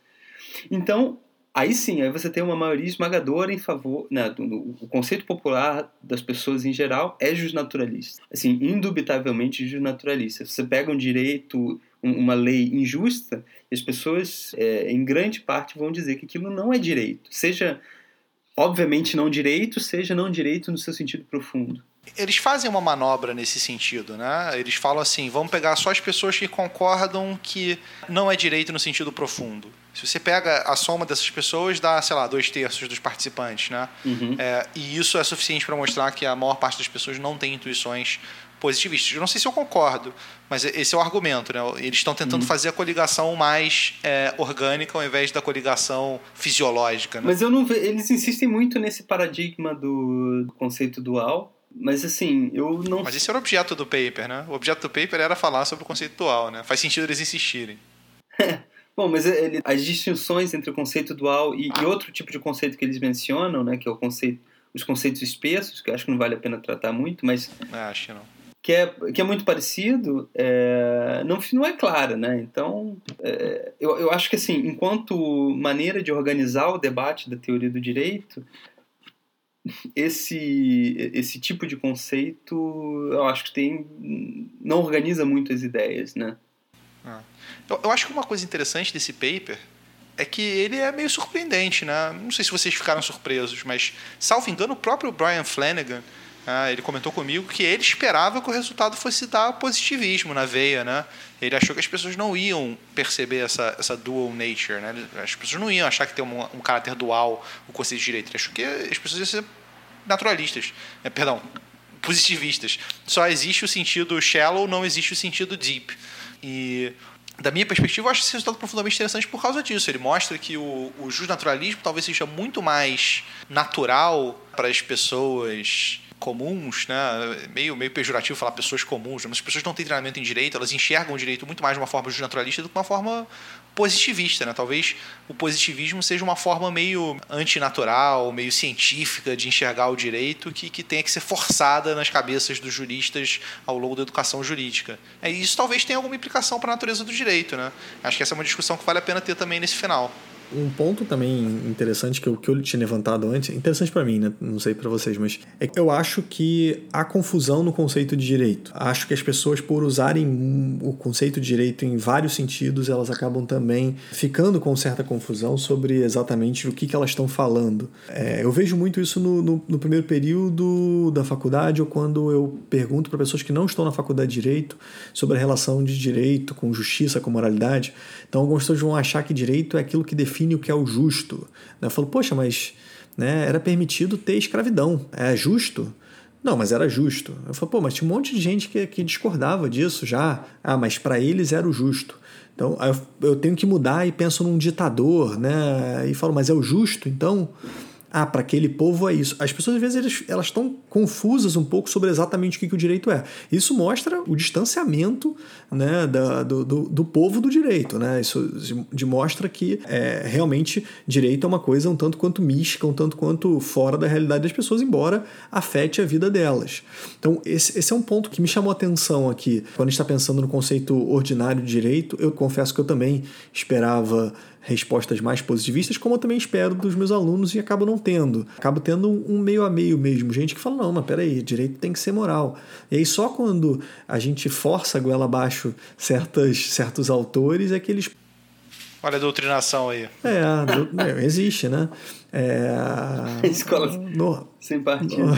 então Aí sim, aí você tem uma maioria esmagadora em favor. Né, o conceito popular das pessoas em geral é justnaturalista. Assim, indubitavelmente justnaturalista. Você pega um direito, um, uma lei injusta, e as pessoas, é, em grande parte, vão dizer que aquilo não é direito. Seja, obviamente, não direito, seja não direito no seu sentido profundo eles fazem uma manobra nesse sentido, né? Eles falam assim: vamos pegar só as pessoas que concordam que não é direito no sentido profundo. Se você pega a soma dessas pessoas, dá, sei lá, dois terços dos participantes, né? Uhum. É, e isso é suficiente para mostrar que a maior parte das pessoas não tem intuições positivistas. Eu não sei se eu concordo, mas esse é o argumento, né? Eles estão tentando uhum. fazer a coligação mais é, orgânica ao invés da coligação fisiológica. Né? Mas eu não vejo, eles insistem muito nesse paradigma do, do conceito dual mas assim, eu não. Mas esse era o objeto do paper, né? O objeto do paper era falar sobre o conceito dual, né? Faz sentido eles insistirem. [laughs] Bom, mas ele, as distinções entre o conceito dual e, e, outro tipo de conceito que eles mencionam, né, que é o conceito, os conceitos espessos, que eu acho que não vale a pena tratar muito, mas é, acho que não. Que é, que é muito parecido, é, não, não é clara, né? Então, é, eu, eu acho que assim, enquanto maneira de organizar o debate da teoria do direito, esse esse tipo de conceito eu acho que tem não organiza muito as ideias né ah. eu, eu acho que uma coisa interessante desse paper é que ele é meio surpreendente né não sei se vocês ficaram surpresos mas salvo engano o próprio Brian Flanagan ah, ele comentou comigo que ele esperava que o resultado fosse dar positivismo na veia, né? Ele achou que as pessoas não iam perceber essa, essa dual nature, né? As pessoas não iam achar que tem um, um caráter dual o conceito de direito. Ele achou que as pessoas iam ser naturalistas, é, perdão, positivistas. Só existe o sentido shallow, não existe o sentido deep. E da minha perspectiva, eu acho esse resultado profundamente interessante por causa disso. Ele mostra que o, o justnaturalismo talvez seja muito mais natural para as pessoas comuns, né? meio, meio pejorativo falar pessoas comuns, mas as pessoas não têm treinamento em direito, elas enxergam o direito muito mais de uma forma naturalista do que uma forma positivista. Né? Talvez o positivismo seja uma forma meio antinatural, meio científica de enxergar o direito que, que tenha que ser forçada nas cabeças dos juristas ao longo da educação jurídica. É, isso talvez tenha alguma implicação para a natureza do direito. Né? Acho que essa é uma discussão que vale a pena ter também nesse final. Um ponto também interessante que eu, que eu tinha levantado antes, interessante para mim, né? não sei para vocês, mas é que eu acho que há confusão no conceito de direito. Acho que as pessoas, por usarem o conceito de direito em vários sentidos, elas acabam também ficando com certa confusão sobre exatamente o que, que elas estão falando. É, eu vejo muito isso no, no, no, primeiro período da faculdade ou quando eu pergunto para pessoas que não estão na faculdade de direito sobre a relação de direito com justiça, com moralidade. Então, algumas pessoas vão achar que direito é aquilo que define define o que é o justo. Eu falo, poxa, mas né, era permitido ter escravidão. É justo? Não, mas era justo. Eu falo, pô, mas tinha um monte de gente que, que discordava disso já. Ah, mas para eles era o justo. Então eu, eu tenho que mudar e penso num ditador, né? E falo, mas é o justo? Então ah, para aquele povo é isso. As pessoas, às vezes, elas estão confusas um pouco sobre exatamente o que, que o direito é. Isso mostra o distanciamento né, da, do, do, do, povo do direito. Né? Isso demonstra que é, realmente direito é uma coisa um tanto quanto mística, um tanto quanto fora da realidade das pessoas, embora afete a vida delas. Então, esse, esse é um ponto que me chamou a atenção aqui. Quando a gente está pensando no conceito ordinário de direito, eu confesso que eu também esperava respostas mais positivistas, como eu também espero dos meus alunos e acabo não tendo. Acabo tendo um meio a meio mesmo, gente que fala, não, mas peraí, direito tem que ser moral. E aí só quando a gente força a goela abaixo certas, certos autores é que eles... Olha a doutrinação aí. É, do, [laughs] é existe, né? É, [laughs] Escola no, sem partido.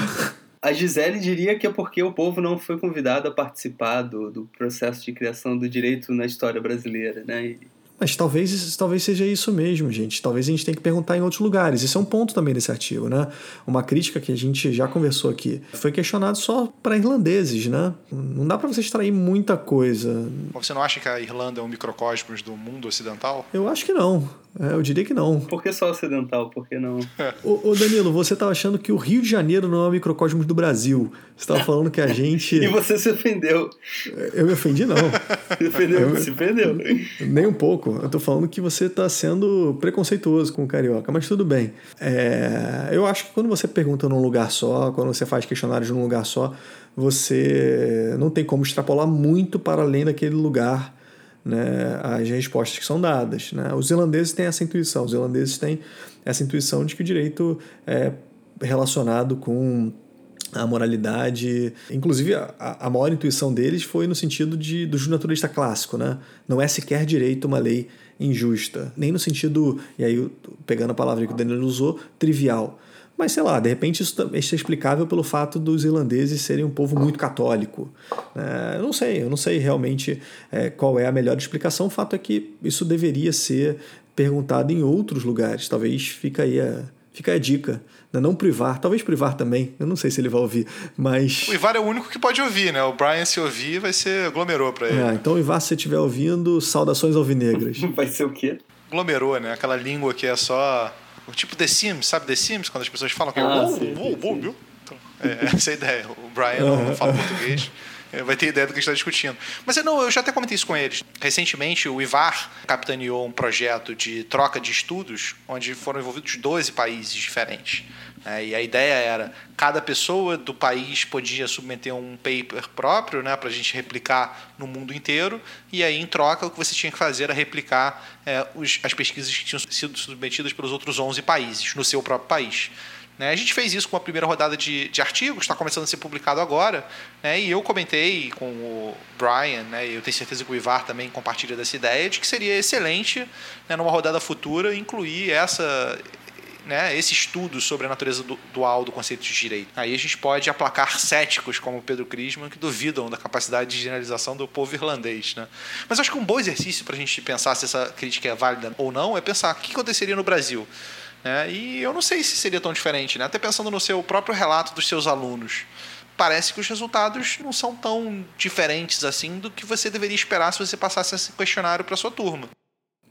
A Gisele diria que é porque o povo não foi convidado a participar do, do processo de criação do direito na história brasileira, né? E mas talvez, talvez seja isso mesmo, gente. Talvez a gente tenha que perguntar em outros lugares. Isso é um ponto também desse artigo, né? Uma crítica que a gente já conversou aqui. Foi questionado só para irlandeses, né? Não dá para você extrair muita coisa. Você não acha que a Irlanda é um microcosmos do mundo ocidental? Eu acho que não. É, eu diria que não. Por que só ocidental? Por que não? ô, ô, Danilo, você estava achando que o Rio de Janeiro não é o microcosmos do Brasil. Você estava falando que a gente. [laughs] e você se ofendeu. Eu me ofendi, não. Se ofendeu, eu... se ofendeu. Nem um pouco. Eu estou falando que você está sendo preconceituoso com o carioca, mas tudo bem. É... Eu acho que quando você pergunta num lugar só, quando você faz questionários num lugar só, você não tem como extrapolar muito para além daquele lugar né, as respostas que são dadas. Né? Os irlandeses têm essa intuição, os irlandeses têm essa intuição de que o direito é relacionado com a moralidade. Inclusive, a, a maior intuição deles foi no sentido de, do naturalista clássico. Né? Não é sequer direito uma lei injusta, nem no sentido, e aí pegando a palavra que o Danilo usou, trivial. Mas sei lá, de repente isso, é explicável pelo fato dos irlandeses serem um povo muito católico. É, eu não sei, eu não sei realmente é, qual é a melhor explicação. O fato é que isso deveria ser perguntado em outros lugares. Talvez fica aí a, fica a dica. Né? Não privar, talvez privar também. Eu não sei se ele vai ouvir, mas. O Ivar é o único que pode ouvir, né? O Brian, se ouvir, vai ser aglomerou para ele. É, então, Ivar, se você estiver ouvindo, saudações alvinegras. [laughs] vai ser o quê? Aglomerou, né? Aquela língua que é só tipo The Sims, sabe The Sims? Quando as pessoas falam que é ah, é sim, sim, sim. Então, é, essa é a ideia. O Brian não [laughs] fala português. É, vai ter ideia do que a gente está discutindo. Mas não, eu já até comentei isso com eles. Recentemente, o Ivar capitaneou um projeto de troca de estudos, onde foram envolvidos 12 países diferentes. É, e a ideia era cada pessoa do país podia submeter um paper próprio né, para a gente replicar no mundo inteiro, e aí, em troca, o que você tinha que fazer era replicar é, os, as pesquisas que tinham sido submetidas pelos outros 11 países, no seu próprio país. Né? A gente fez isso com a primeira rodada de, de artigos, está começando a ser publicado agora, né? e eu comentei com o Brian, né? eu tenho certeza que o Ivar também compartilha dessa ideia, de que seria excelente, né, numa rodada futura, incluir essa, né, esse estudo sobre a natureza dual do conceito de direito. Aí a gente pode aplacar céticos como Pedro Crisman, que duvidam da capacidade de generalização do povo irlandês. Né? Mas acho que um bom exercício para a gente pensar se essa crítica é válida ou não é pensar o que aconteceria no Brasil. Né? E eu não sei se seria tão diferente, né? até pensando no seu próprio relato dos seus alunos parece que os resultados não são tão diferentes assim do que você deveria esperar se você passasse esse questionário para sua turma.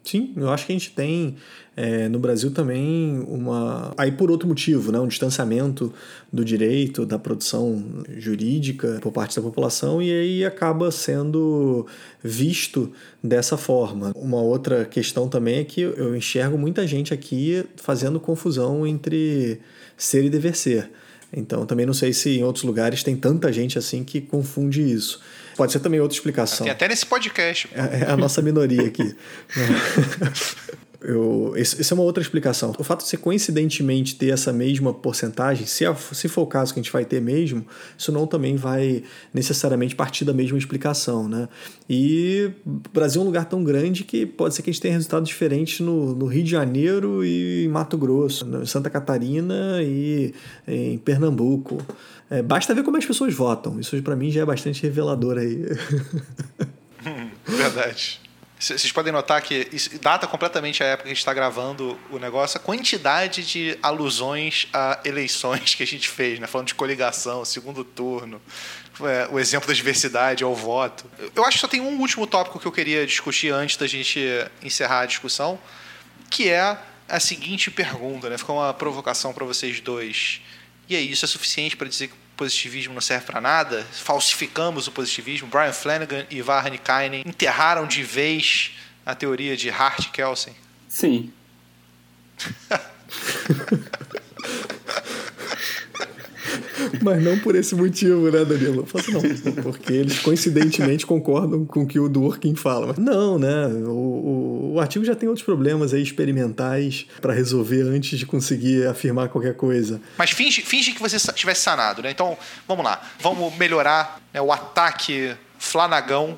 Sim, eu acho que a gente tem é, no Brasil também uma. Aí por outro motivo, né? um distanciamento do direito, da produção jurídica por parte da população, e aí acaba sendo visto dessa forma. Uma outra questão também é que eu enxergo muita gente aqui fazendo confusão entre ser e dever ser. Então também não sei se em outros lugares tem tanta gente assim que confunde isso. Pode ser também outra explicação. Tem até nesse podcast. É, é a nossa minoria aqui. [laughs] Eu, essa é uma outra explicação. O fato de você coincidentemente ter essa mesma porcentagem, se, se for o caso que a gente vai ter mesmo, isso não também vai necessariamente partir da mesma explicação, né? E o Brasil é um lugar tão grande que pode ser que a gente tenha resultados diferentes no, no Rio de Janeiro e em Mato Grosso, em Santa Catarina e em Pernambuco. É, basta ver como as pessoas votam. Isso para mim já é bastante revelador aí. [laughs] Verdade. Vocês podem notar que data completamente a época que a gente está gravando o negócio, a quantidade de alusões a eleições que a gente fez, né? falando de coligação, segundo turno, é, o exemplo da diversidade ao voto. Eu acho que só tem um último tópico que eu queria discutir antes da gente encerrar a discussão, que é a seguinte pergunta, né? Ficou uma provocação para vocês dois. E aí, isso é suficiente para dizer que positivismo não serve para nada, falsificamos o positivismo. Brian Flanagan e Varney Kainen enterraram de vez a teoria de Hart-Kelsen. Sim. [laughs] [laughs] Mas não por esse motivo, né, Danilo? Eu falo assim, não, porque eles coincidentemente concordam com o que o Dworkin fala. Mas não, né? O, o, o, artigo já tem outros problemas aí experimentais para resolver antes de conseguir afirmar qualquer coisa. Mas finge, finge que você tivesse sanado, né? Então, vamos lá. Vamos melhorar né, o ataque flanagão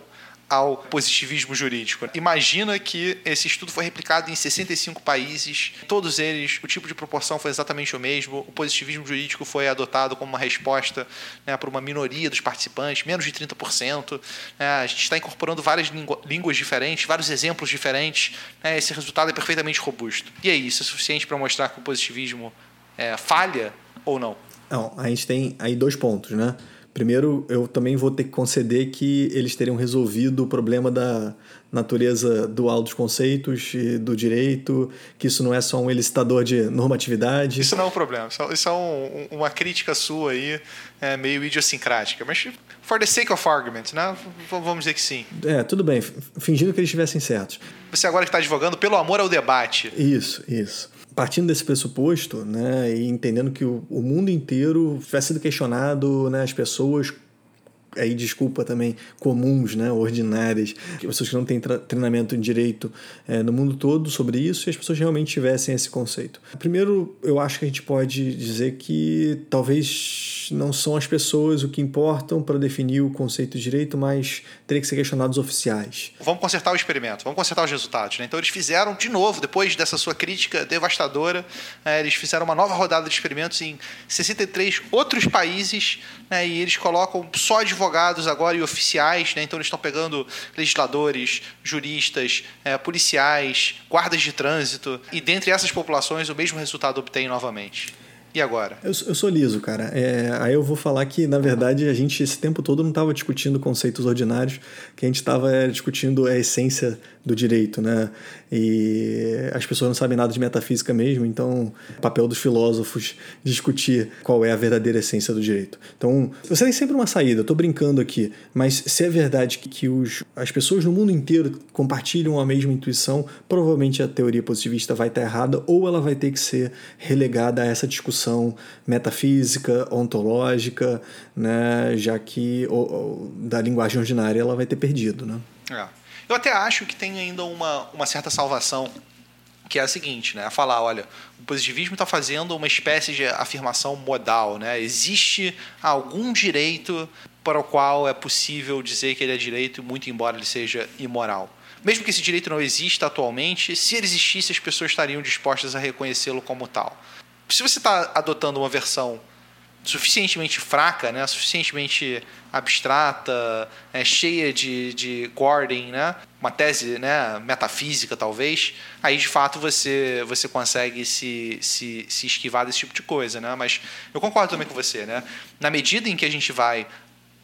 ao positivismo jurídico. Imagina que esse estudo foi replicado em 65 países, todos eles, o tipo de proporção foi exatamente o mesmo, o positivismo jurídico foi adotado como uma resposta né, para uma minoria dos participantes, menos de 30%. Né, a gente está incorporando várias línguas diferentes, vários exemplos diferentes, né, esse resultado é perfeitamente robusto. E aí, isso é suficiente para mostrar que o positivismo é, falha ou não? Não, a gente tem aí dois pontos, né? Primeiro, eu também vou ter que conceder que eles teriam resolvido o problema da natureza dual dos conceitos e do direito, que isso não é só um elicitador de normatividade. Isso não é um problema, isso é um, uma crítica sua aí, é, meio idiosincrática, mas for the sake of argument, né? vamos dizer que sim. É, tudo bem, fingindo que eles estivessem certos. Você agora que está advogando pelo amor ao debate. Isso, isso partindo desse pressuposto, né, e entendendo que o, o mundo inteiro vai sendo questionado, né, as pessoas aí desculpa também comuns, né, ordinárias, pessoas que não têm treinamento em direito é, no mundo todo sobre isso e as pessoas realmente tivessem esse conceito. Primeiro, eu acho que a gente pode dizer que talvez não são as pessoas o que importam para definir o conceito de direito, mas teria que ser questionados oficiais. Vamos consertar o experimento, vamos consertar os resultados. Né? Então eles fizeram de novo, depois dessa sua crítica devastadora, é, eles fizeram uma nova rodada de experimentos em 63 outros países né, e eles colocam só advogados agora e oficiais, né? então eles estão pegando legisladores, juristas, é, policiais, guardas de trânsito e dentre essas populações o mesmo resultado obtém novamente. E agora? Eu, eu sou liso, cara. É, aí eu vou falar que, na verdade, a gente esse tempo todo não estava discutindo conceitos ordinários, que a gente estava é, discutindo a essência do direito, né? E as pessoas não sabem nada de metafísica mesmo, então o papel dos filósofos discutir qual é a verdadeira essência do direito. Então, você tem sempre uma saída, eu tô brincando aqui, mas se é verdade que, os, as pessoas no mundo inteiro compartilham a mesma intuição, provavelmente a teoria positivista vai estar errada ou ela vai ter que ser relegada a essa discussão metafísica, ontológica, né? Já que ou, da linguagem ordinária ela vai ter perdido, né? É. Eu até acho que tem ainda uma, uma certa salvação, que é a seguinte, né? A falar, olha, o positivismo está fazendo uma espécie de afirmação modal, né? Existe algum direito para o qual é possível dizer que ele é direito, muito embora ele seja imoral. Mesmo que esse direito não exista atualmente, se ele existisse, as pessoas estariam dispostas a reconhecê-lo como tal. Se você está adotando uma versão suficientemente fraca, né, suficientemente abstrata, é, cheia de, de Gordon, né, uma tese né, metafísica talvez, aí de fato você, você consegue se, se, se esquivar desse tipo de coisa. Né? Mas eu concordo também com você. Né? Na medida em que a gente vai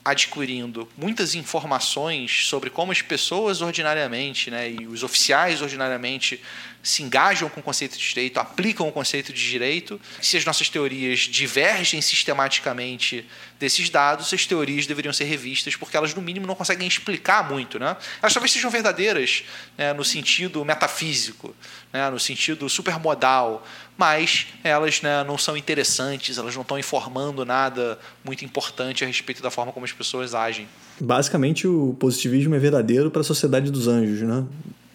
adquirindo muitas informações sobre como as pessoas ordinariamente né, e os oficiais ordinariamente se engajam com o conceito de direito, aplicam o conceito de direito. Se as nossas teorias divergem sistematicamente desses dados, as teorias deveriam ser revistas, porque elas, no mínimo, não conseguem explicar muito. Né? Elas talvez sejam verdadeiras né, no sentido metafísico, né, no sentido supermodal, mas elas né, não são interessantes, elas não estão informando nada muito importante a respeito da forma como as pessoas agem. Basicamente, o positivismo é verdadeiro para a sociedade dos anjos, né?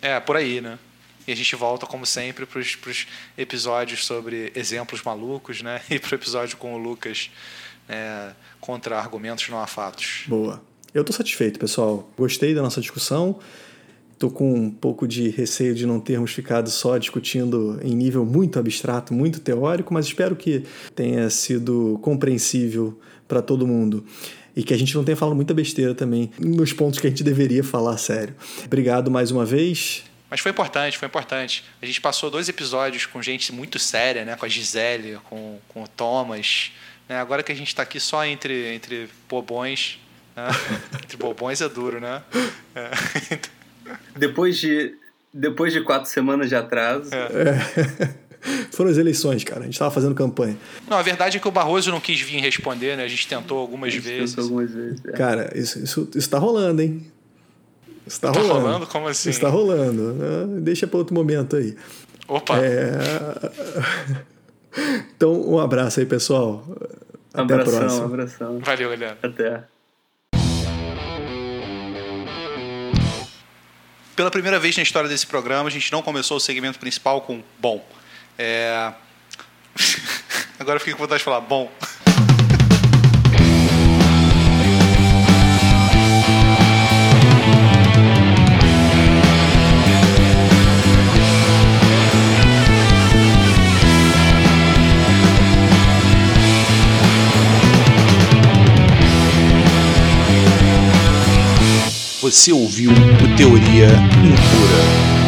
É, por aí, né? E a gente volta, como sempre, para os episódios sobre exemplos malucos, né? [laughs] E para o episódio com o Lucas é, contra argumentos não há fatos. Boa. Eu estou satisfeito, pessoal. Gostei da nossa discussão. Estou com um pouco de receio de não termos ficado só discutindo em nível muito abstrato, muito teórico, mas espero que tenha sido compreensível para todo mundo e que a gente não tenha falado muita besteira também nos pontos que a gente deveria falar sério. Obrigado mais uma vez. Mas foi importante, foi importante. A gente passou dois episódios com gente muito séria, né? Com a Gisele, com, com o Thomas. Né? Agora que a gente está aqui só entre, entre bobões. Né? [laughs] entre bobões é duro, né? É. [laughs] Depois de, depois de quatro semanas de atraso. É. É. [laughs] Foram as eleições, cara. A gente estava fazendo campanha. Não, a verdade é que o Barroso não quis vir responder, né? A gente tentou algumas vezes. Tentou algumas vezes. É. Cara, isso, isso, isso tá rolando, hein? Está tá rolando. rolando? Como assim? Está rolando. Né? Deixa para outro momento aí. Opa! É... [laughs] Então, um abraço aí, pessoal. Até abração, a próxima. abração. Valeu, galera. Até. Pela primeira vez na história desse programa, a gente não começou o segmento principal com bom. É... [laughs] Agora eu fiquei com vontade de falar bom. Você ouviu o Teoria Impura.